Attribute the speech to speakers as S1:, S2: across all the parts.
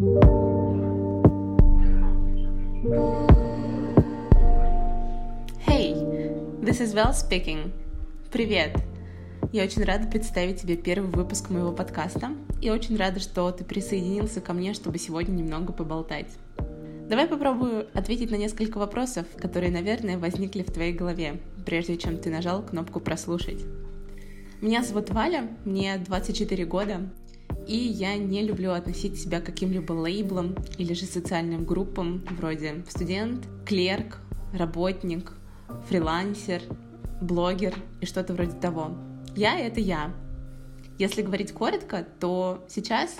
S1: Hey, this is Val speaking. Привет! Я очень рада представить тебе первый выпуск моего подкаста и очень рада, что ты присоединился ко мне, чтобы сегодня немного поболтать. Давай попробую ответить на несколько вопросов, которые, наверное, возникли в твоей голове, прежде чем ты нажал кнопку «Прослушать». Меня зовут Валя, мне 24 года, и я не люблю относить себя к каким-либо лейблам или же социальным группам вроде студент, клерк, работник, фрилансер, блогер и что-то вроде того. Я — это я. Если говорить коротко, то сейчас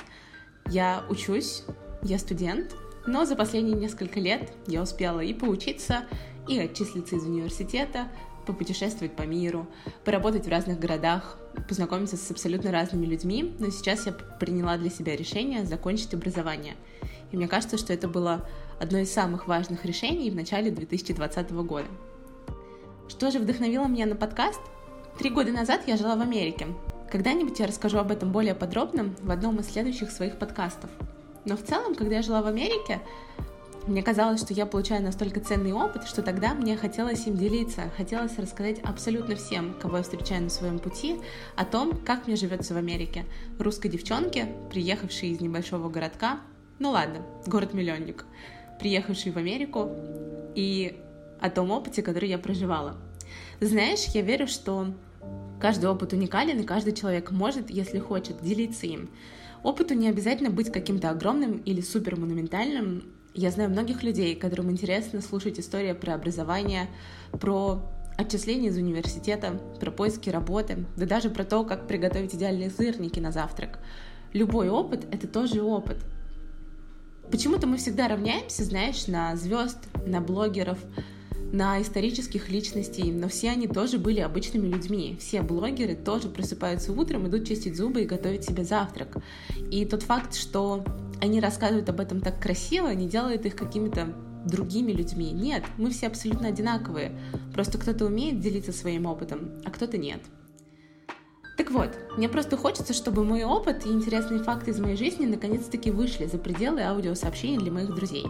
S1: я учусь, я студент, но за последние несколько лет я успела и поучиться, и отчислиться из университета, попутешествовать по миру, поработать в разных городах, познакомиться с абсолютно разными людьми, но сейчас я приняла для себя решение закончить образование. И мне кажется, что это было одно из самых важных решений в начале 2020 года. Что же вдохновило меня на подкаст? Три года назад я жила в Америке. Когда-нибудь я расскажу об этом более подробно в одном из следующих своих подкастов. Но в целом, когда я жила в Америке, мне казалось, что я получаю настолько ценный опыт, что тогда мне хотелось им делиться, хотелось рассказать абсолютно всем, кого я встречаю на своем пути, о том, как мне живется в Америке. Русской девчонке, приехавшей из небольшого городка, ну ладно, город-миллионник, приехавшей в Америку, и о том опыте, который я проживала. Знаешь, я верю, что каждый опыт уникален, и каждый человек может, если хочет, делиться им. Опыту не обязательно быть каким-то огромным или супермонументальным, я знаю многих людей, которым интересно слушать истории про образование, про отчисления из университета, про поиски работы, да даже про то, как приготовить идеальные сырники на завтрак. Любой опыт — это тоже опыт. Почему-то мы всегда равняемся, знаешь, на звезд, на блогеров, на исторических личностей, но все они тоже были обычными людьми. Все блогеры тоже просыпаются утром, идут чистить зубы и готовить себе завтрак. И тот факт, что они рассказывают об этом так красиво, не делает их какими-то другими людьми. Нет, мы все абсолютно одинаковые. Просто кто-то умеет делиться своим опытом, а кто-то нет. Так вот, мне просто хочется, чтобы мой опыт и интересные факты из моей жизни наконец-таки вышли за пределы аудиосообщений для моих друзей.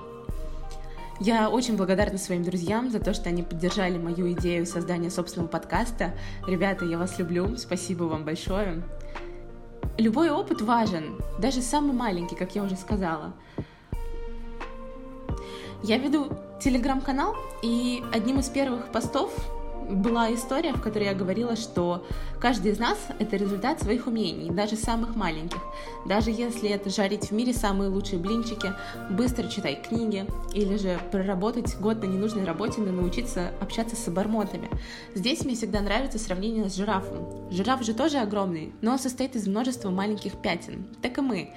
S1: Я очень благодарна своим друзьям за то, что они поддержали мою идею создания собственного подкаста. Ребята, я вас люблю, спасибо вам большое. Любой опыт важен, даже самый маленький, как я уже сказала. Я веду телеграм-канал, и одним из первых постов была история, в которой я говорила, что каждый из нас — это результат своих умений, даже самых маленьких. Даже если это жарить в мире самые лучшие блинчики, быстро читать книги, или же проработать год на ненужной работе, но научиться общаться с обормотами. Здесь мне всегда нравится сравнение с жирафом. Жираф же тоже огромный, но состоит из множества маленьких пятен. Так и мы.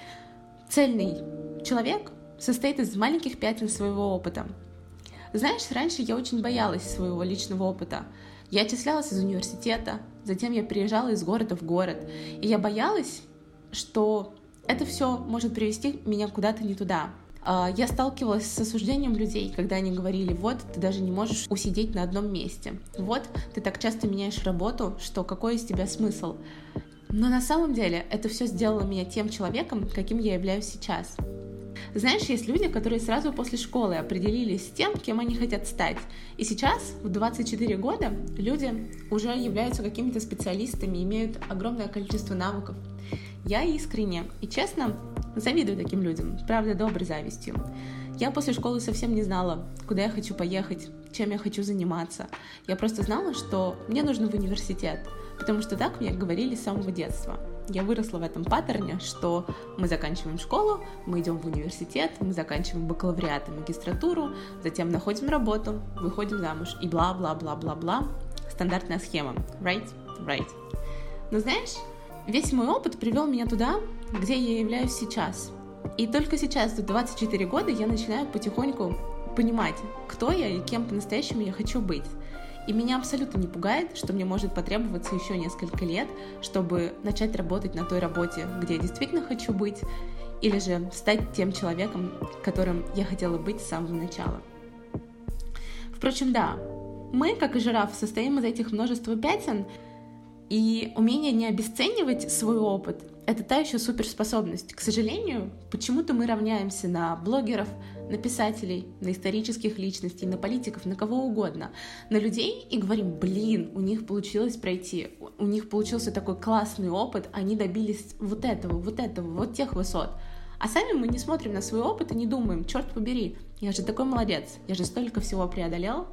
S1: Цельный человек состоит из маленьких пятен своего опыта. Знаешь, раньше я очень боялась своего личного опыта. Я отчислялась из университета, затем я переезжала из города в город, и я боялась, что это все может привести меня куда-то не туда. А, я сталкивалась с осуждением людей, когда они говорили, вот, ты даже не можешь усидеть на одном месте. Вот, ты так часто меняешь работу, что какой из тебя смысл? Но на самом деле это все сделало меня тем человеком, каким я являюсь сейчас. Знаешь, есть люди, которые сразу после школы определились с тем, кем они хотят стать. И сейчас, в 24 года, люди уже являются какими-то специалистами, имеют огромное количество навыков. Я искренне и честно завидую таким людям, правда, доброй завистью. Я после школы совсем не знала, куда я хочу поехать, чем я хочу заниматься. Я просто знала, что мне нужно в университет, потому что так мне говорили с самого детства я выросла в этом паттерне, что мы заканчиваем школу, мы идем в университет, мы заканчиваем бакалавриат и магистратуру, затем находим работу, выходим замуж и бла-бла-бла-бла-бла. Стандартная схема. Right? Right. Но знаешь, весь мой опыт привел меня туда, где я являюсь сейчас. И только сейчас, в 24 года, я начинаю потихоньку понимать, кто я и кем по-настоящему я хочу быть. И меня абсолютно не пугает, что мне может потребоваться еще несколько лет, чтобы начать работать на той работе, где я действительно хочу быть, или же стать тем человеком, которым я хотела быть с самого начала. Впрочем, да, мы, как и жираф, состоим из этих множества пятен, и умение не обесценивать свой опыт это та еще суперспособность. К сожалению, почему-то мы равняемся на блогеров, на писателей, на исторических личностей, на политиков, на кого угодно, на людей и говорим, блин, у них получилось пройти, у них получился такой классный опыт, они добились вот этого, вот этого, вот тех высот. А сами мы не смотрим на свой опыт и не думаем, черт побери, я же такой молодец, я же столько всего преодолел.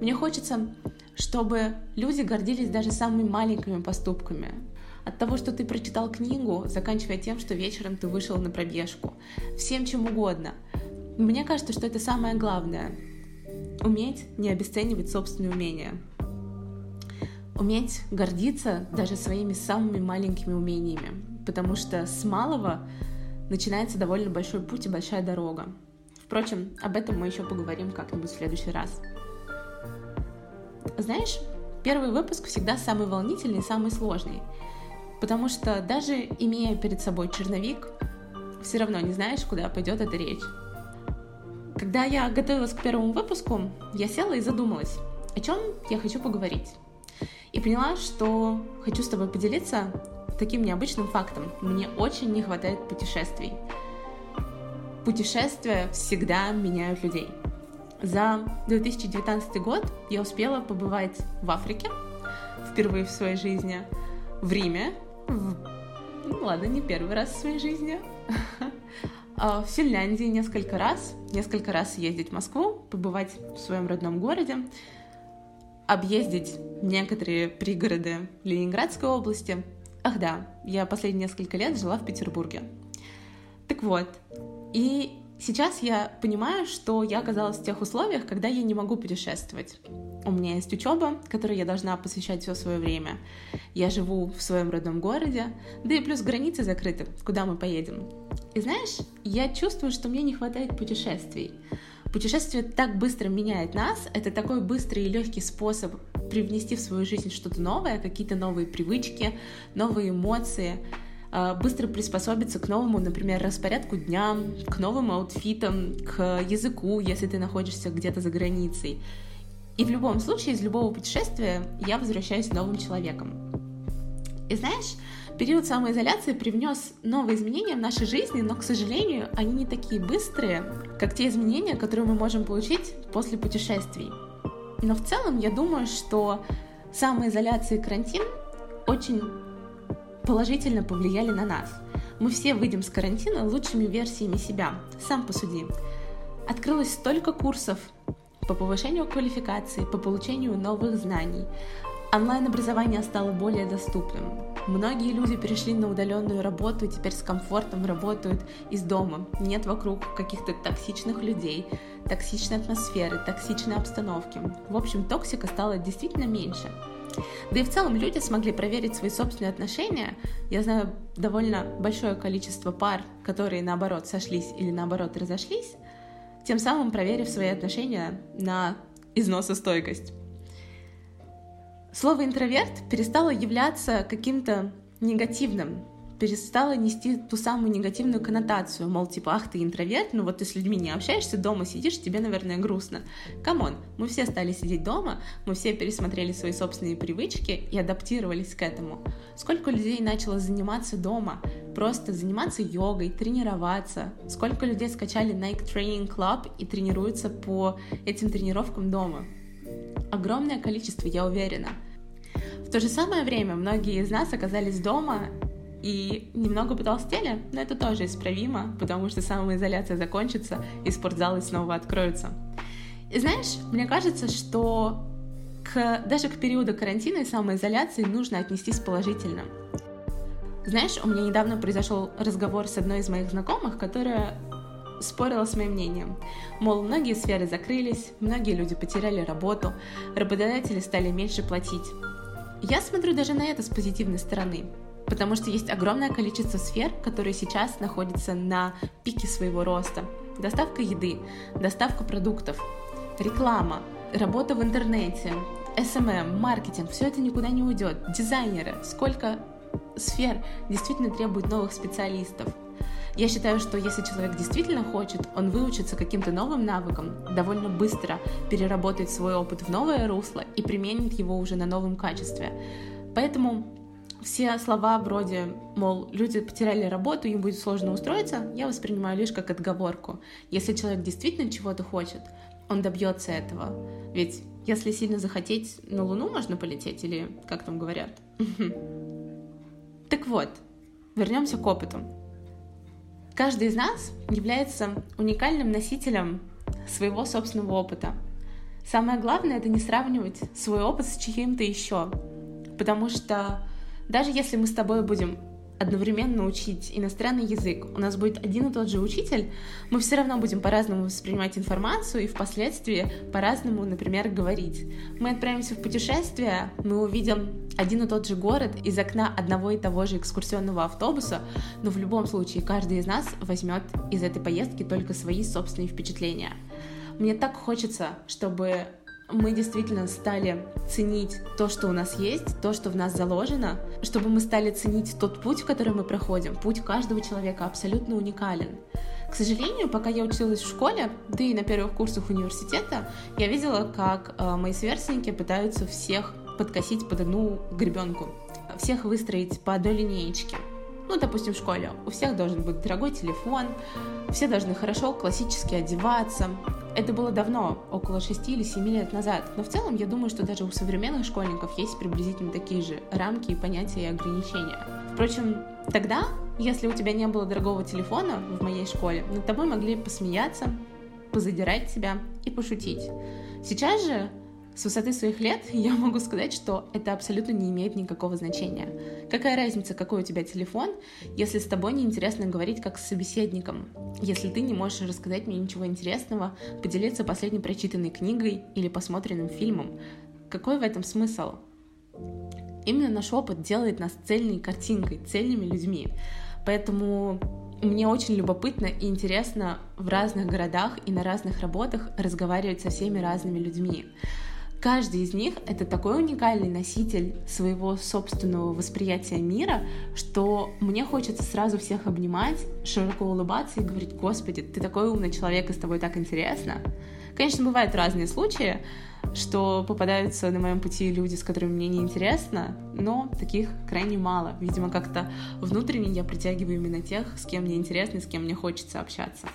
S1: Мне хочется, чтобы люди гордились даже самыми маленькими поступками, от того, что ты прочитал книгу, заканчивая тем, что вечером ты вышел на пробежку. Всем чем угодно. Мне кажется, что это самое главное. Уметь не обесценивать собственные умения. Уметь гордиться даже своими самыми маленькими умениями. Потому что с малого начинается довольно большой путь и большая дорога. Впрочем, об этом мы еще поговорим как-нибудь в следующий раз. Знаешь, первый выпуск всегда самый волнительный самый сложный. Потому что даже имея перед собой черновик, все равно не знаешь, куда пойдет эта речь. Когда я готовилась к первому выпуску, я села и задумалась, о чем я хочу поговорить. И поняла, что хочу с тобой поделиться таким необычным фактом. Мне очень не хватает путешествий. Путешествия всегда меняют людей. За 2019 год я успела побывать в Африке впервые в своей жизни, в Риме, ну ладно, не первый раз в своей жизни. А, в Финляндии несколько раз, несколько раз ездить в Москву, побывать в своем родном городе, объездить некоторые пригороды Ленинградской области. Ах да, я последние несколько лет жила в Петербурге. Так вот, и Сейчас я понимаю, что я оказалась в тех условиях, когда я не могу путешествовать. У меня есть учеба, которой я должна посвящать все свое время. Я живу в своем родном городе, да и плюс границы закрыты, куда мы поедем. И знаешь, я чувствую, что мне не хватает путешествий. Путешествие так быстро меняет нас, это такой быстрый и легкий способ привнести в свою жизнь что-то новое, какие-то новые привычки, новые эмоции — быстро приспособиться к новому, например, распорядку дня, к новым аутфитам, к языку, если ты находишься где-то за границей. И в любом случае, из любого путешествия я возвращаюсь новым человеком. И знаешь, период самоизоляции привнес новые изменения в нашей жизни, но, к сожалению, они не такие быстрые, как те изменения, которые мы можем получить после путешествий. Но в целом я думаю, что самоизоляция и карантин очень положительно повлияли на нас. Мы все выйдем с карантина лучшими версиями себя. Сам посуди. Открылось столько курсов по повышению квалификации, по получению новых знаний. Онлайн-образование стало более доступным. Многие люди перешли на удаленную работу и теперь с комфортом работают из дома. Нет вокруг каких-то токсичных людей, токсичной атмосферы, токсичной обстановки. В общем, токсика стало действительно меньше. Да и в целом люди смогли проверить свои собственные отношения. Я знаю довольно большое количество пар, которые наоборот сошлись или наоборот разошлись, тем самым проверив свои отношения на износостойкость. Слово интроверт перестало являться каким-то негативным, перестала нести ту самую негативную коннотацию, мол, типа, ах, ты интроверт, ну вот ты с людьми не общаешься, дома сидишь, тебе, наверное, грустно. Come on, мы все стали сидеть дома, мы все пересмотрели свои собственные привычки и адаптировались к этому. Сколько людей начало заниматься дома, просто заниматься йогой, тренироваться. Сколько людей скачали Nike Training Club и тренируются по этим тренировкам дома. Огромное количество, я уверена. В то же самое время многие из нас оказались дома и немного потолстели, но это тоже исправимо, потому что самоизоляция закончится, и спортзалы снова откроются. И знаешь, мне кажется, что к, даже к периоду карантина и самоизоляции нужно отнестись положительно. Знаешь, у меня недавно произошел разговор с одной из моих знакомых, которая спорила с моим мнением. Мол, многие сферы закрылись, многие люди потеряли работу, работодатели стали меньше платить. Я смотрю даже на это с позитивной стороны потому что есть огромное количество сфер, которые сейчас находятся на пике своего роста. Доставка еды, доставка продуктов, реклама, работа в интернете, SMM, маркетинг, все это никуда не уйдет. Дизайнеры, сколько сфер действительно требуют новых специалистов. Я считаю, что если человек действительно хочет, он выучится каким-то новым навыкам, довольно быстро переработает свой опыт в новое русло и применит его уже на новом качестве. Поэтому все слова вроде, мол, люди потеряли работу, им будет сложно устроиться, я воспринимаю лишь как отговорку. Если человек действительно чего-то хочет, он добьется этого. Ведь если сильно захотеть, на Луну можно полететь, или как там говорят. Так вот, вернемся к опыту. Каждый из нас является уникальным носителем своего собственного опыта. Самое главное — это не сравнивать свой опыт с чьим-то еще, потому что даже если мы с тобой будем одновременно учить иностранный язык, у нас будет один и тот же учитель, мы все равно будем по-разному воспринимать информацию и впоследствии по-разному, например, говорить. Мы отправимся в путешествие, мы увидим один и тот же город из окна одного и того же экскурсионного автобуса, но в любом случае каждый из нас возьмет из этой поездки только свои собственные впечатления. Мне так хочется, чтобы мы действительно стали ценить то, что у нас есть, то, что в нас заложено, чтобы мы стали ценить тот путь, который мы проходим. Путь каждого человека абсолютно уникален. К сожалению, пока я училась в школе, да и на первых курсах университета, я видела, как э, мои сверстники пытаются всех подкосить под одну гребенку, всех выстроить по одной линеечке. Ну, допустим, в школе у всех должен быть дорогой телефон, все должны хорошо классически одеваться, это было давно, около 6 или 7 лет назад, но в целом я думаю, что даже у современных школьников есть приблизительно такие же рамки, понятия и ограничения. Впрочем, тогда, если у тебя не было дорогого телефона в моей школе, над тобой могли посмеяться, позадирать тебя и пошутить. Сейчас же с высоты своих лет я могу сказать, что это абсолютно не имеет никакого значения. Какая разница, какой у тебя телефон, если с тобой неинтересно говорить как с собеседником, если ты не можешь рассказать мне ничего интересного, поделиться последней прочитанной книгой или посмотренным фильмом. Какой в этом смысл? Именно наш опыт делает нас цельной картинкой, цельными людьми. Поэтому мне очень любопытно и интересно в разных городах и на разных работах разговаривать со всеми разными людьми. Каждый из них — это такой уникальный носитель своего собственного восприятия мира, что мне хочется сразу всех обнимать, широко улыбаться и говорить, «Господи, ты такой умный человек, и с тобой так интересно». Конечно, бывают разные случаи, что попадаются на моем пути люди, с которыми мне неинтересно, но таких крайне мало. Видимо, как-то внутренне я притягиваю именно тех, с кем мне интересно, с кем мне хочется общаться.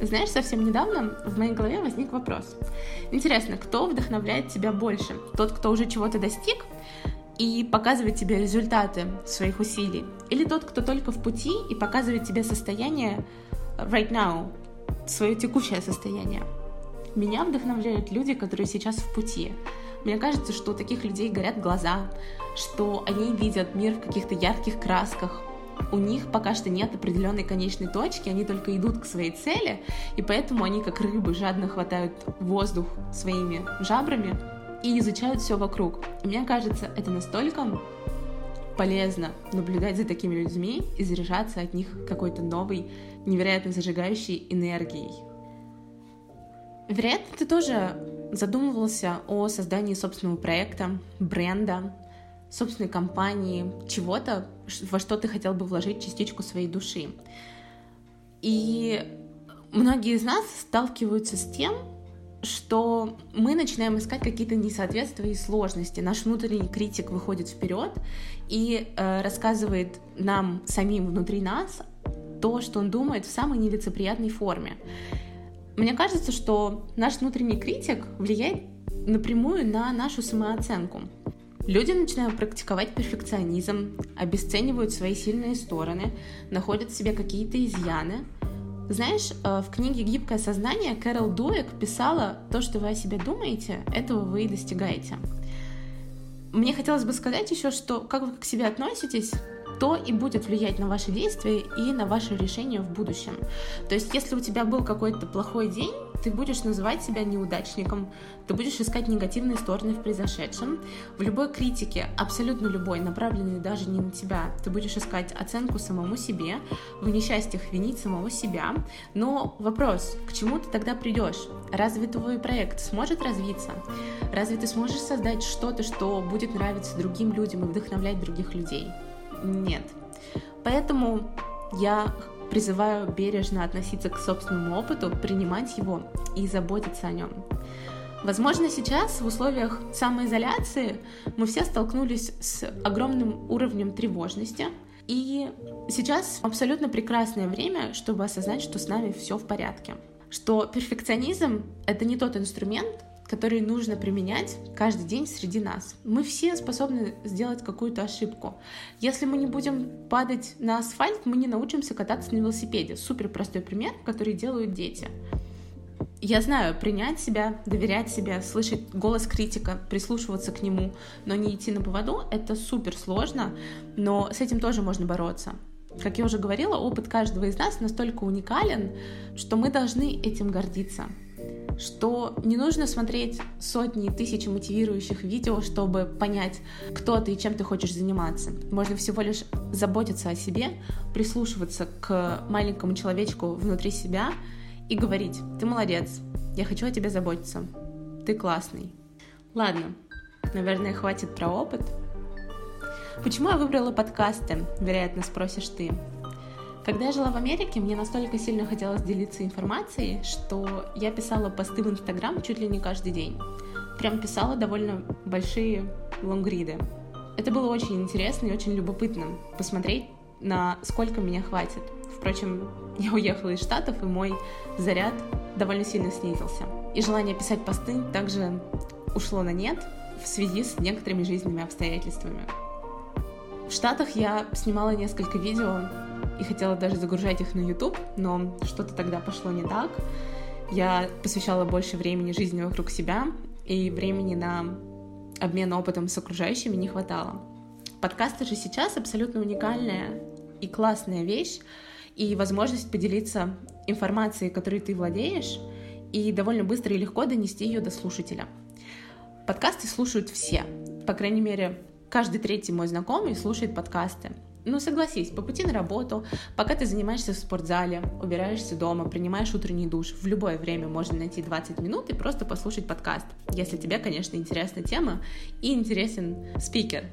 S1: Знаешь, совсем недавно в моей голове возник вопрос. Интересно, кто вдохновляет тебя больше? Тот, кто уже чего-то достиг и показывает тебе результаты своих усилий? Или тот, кто только в пути и показывает тебе состояние right now, свое текущее состояние? Меня вдохновляют люди, которые сейчас в пути. Мне кажется, что у таких людей горят глаза, что они видят мир в каких-то ярких красках, у них пока что нет определенной конечной точки, они только идут к своей цели, и поэтому они как рыбы жадно хватают воздух своими жабрами и изучают все вокруг. И мне кажется, это настолько полезно наблюдать за такими людьми и заряжаться от них какой-то новой, невероятно зажигающей энергией. Вероятно, ты тоже задумывался о создании собственного проекта, бренда, собственной компании, чего-то, во что ты хотел бы вложить частичку своей души. И многие из нас сталкиваются с тем, что мы начинаем искать какие-то несоответствия и сложности. Наш внутренний критик выходит вперед и э, рассказывает нам самим внутри нас то, что он думает в самой нелицеприятной форме. Мне кажется, что наш внутренний критик влияет напрямую на нашу самооценку. Люди начинают практиковать перфекционизм, обесценивают свои сильные стороны, находят в себе какие-то изъяны. Знаешь, э, в книге «Гибкое сознание» Кэрол Дуэк писала «То, что вы о себе думаете, этого вы и достигаете». Мне хотелось бы сказать еще, что как вы к себе относитесь, то и будет влиять на ваши действия и на ваши решения в будущем. То есть, если у тебя был какой-то плохой день, ты будешь называть себя неудачником, ты будешь искать негативные стороны в произошедшем. В любой критике, абсолютно любой, направленной даже не на тебя, ты будешь искать оценку самому себе, в несчастьях винить самого себя. Но вопрос, к чему ты тогда придешь? Разве твой проект сможет развиться? Разве ты сможешь создать что-то, что будет нравиться другим людям и вдохновлять других людей? Нет. Поэтому я призываю бережно относиться к собственному опыту, принимать его и заботиться о нем. Возможно, сейчас в условиях самоизоляции мы все столкнулись с огромным уровнем тревожности, и сейчас абсолютно прекрасное время, чтобы осознать, что с нами все в порядке. Что перфекционизм — это не тот инструмент, который нужно применять каждый день среди нас. Мы все способны сделать какую-то ошибку. Если мы не будем падать на асфальт, мы не научимся кататься на велосипеде. Супер простой пример, который делают дети. Я знаю, принять себя, доверять себе, слышать голос критика, прислушиваться к нему, но не идти на поводу — это супер сложно, но с этим тоже можно бороться. Как я уже говорила, опыт каждого из нас настолько уникален, что мы должны этим гордиться что не нужно смотреть сотни и тысячи мотивирующих видео, чтобы понять, кто ты и чем ты хочешь заниматься. Можно всего лишь заботиться о себе, прислушиваться к маленькому человечку внутри себя и говорить, ты молодец, я хочу о тебе заботиться, ты классный. Ладно, наверное, хватит про опыт. Почему я выбрала подкасты, вероятно, спросишь ты. Когда я жила в Америке, мне настолько сильно хотелось делиться информацией, что я писала посты в Инстаграм чуть ли не каждый день. Прям писала довольно большие лонгриды. Это было очень интересно и очень любопытно посмотреть, на сколько меня хватит. Впрочем, я уехала из Штатов, и мой заряд довольно сильно снизился. И желание писать посты также ушло на нет в связи с некоторыми жизненными обстоятельствами. В Штатах я снимала несколько видео и хотела даже загружать их на YouTube, но что-то тогда пошло не так. Я посвящала больше времени жизни вокруг себя, и времени на обмен опытом с окружающими не хватало. Подкасты же сейчас абсолютно уникальная и классная вещь, и возможность поделиться информацией, которой ты владеешь, и довольно быстро и легко донести ее до слушателя. Подкасты слушают все. По крайней мере, каждый третий мой знакомый слушает подкасты. Ну, согласись, по пути на работу, пока ты занимаешься в спортзале, убираешься дома, принимаешь утренний душ, в любое время можно найти 20 минут и просто послушать подкаст, если тебе, конечно, интересна тема и интересен спикер.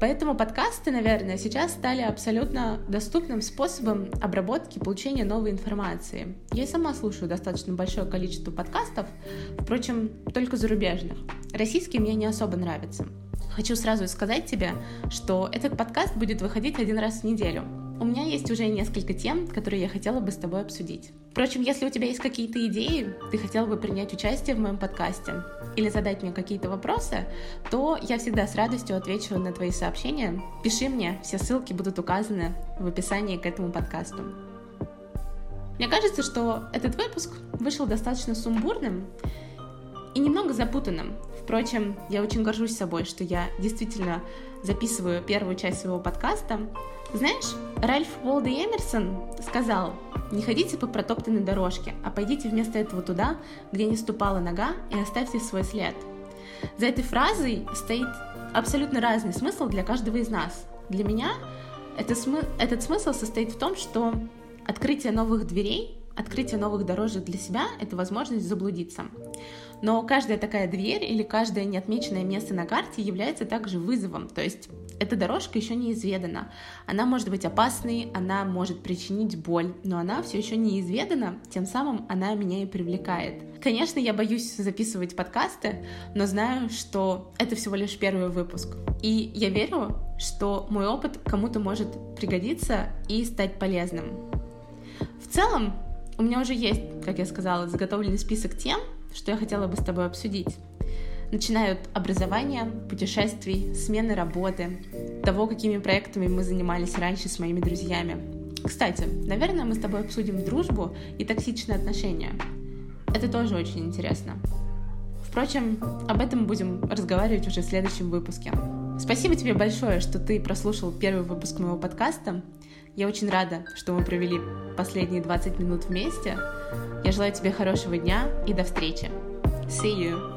S1: Поэтому подкасты, наверное, сейчас стали абсолютно доступным способом обработки и получения новой информации. Я сама слушаю достаточно большое количество подкастов, впрочем, только зарубежных. Российские мне не особо нравятся. Хочу сразу сказать тебе, что этот подкаст будет выходить один раз в неделю. У меня есть уже несколько тем, которые я хотела бы с тобой обсудить. Впрочем, если у тебя есть какие-то идеи, ты хотела бы принять участие в моем подкасте или задать мне какие-то вопросы, то я всегда с радостью отвечу на твои сообщения. Пиши мне, все ссылки будут указаны в описании к этому подкасту. Мне кажется, что этот выпуск вышел достаточно сумбурным и немного запутанным. Впрочем, я очень горжусь собой, что я действительно записываю первую часть своего подкаста. Знаешь, Ральф Уолда Эмерсон сказал, не ходите по протоптанной дорожке, а пойдите вместо этого туда, где не ступала нога, и оставьте свой след. За этой фразой стоит абсолютно разный смысл для каждого из нас. Для меня это смы- этот смысл состоит в том, что открытие новых дверей открытие новых дорожек для себя — это возможность заблудиться. Но каждая такая дверь или каждое неотмеченное место на карте является также вызовом, то есть эта дорожка еще неизведана. Она может быть опасной, она может причинить боль, но она все еще неизведана, тем самым она меня и привлекает. Конечно, я боюсь записывать подкасты, но знаю, что это всего лишь первый выпуск. И я верю, что мой опыт кому-то может пригодиться и стать полезным. В целом, у меня уже есть, как я сказала, заготовленный список тем, что я хотела бы с тобой обсудить. Начиная от образования, путешествий, смены работы, того, какими проектами мы занимались раньше с моими друзьями. Кстати, наверное, мы с тобой обсудим дружбу и токсичные отношения. Это тоже очень интересно. Впрочем, об этом будем разговаривать уже в следующем выпуске. Спасибо тебе большое, что ты прослушал первый выпуск моего подкаста. Я очень рада, что мы провели последние 20 минут вместе. Я желаю тебе хорошего дня и до встречи. See you!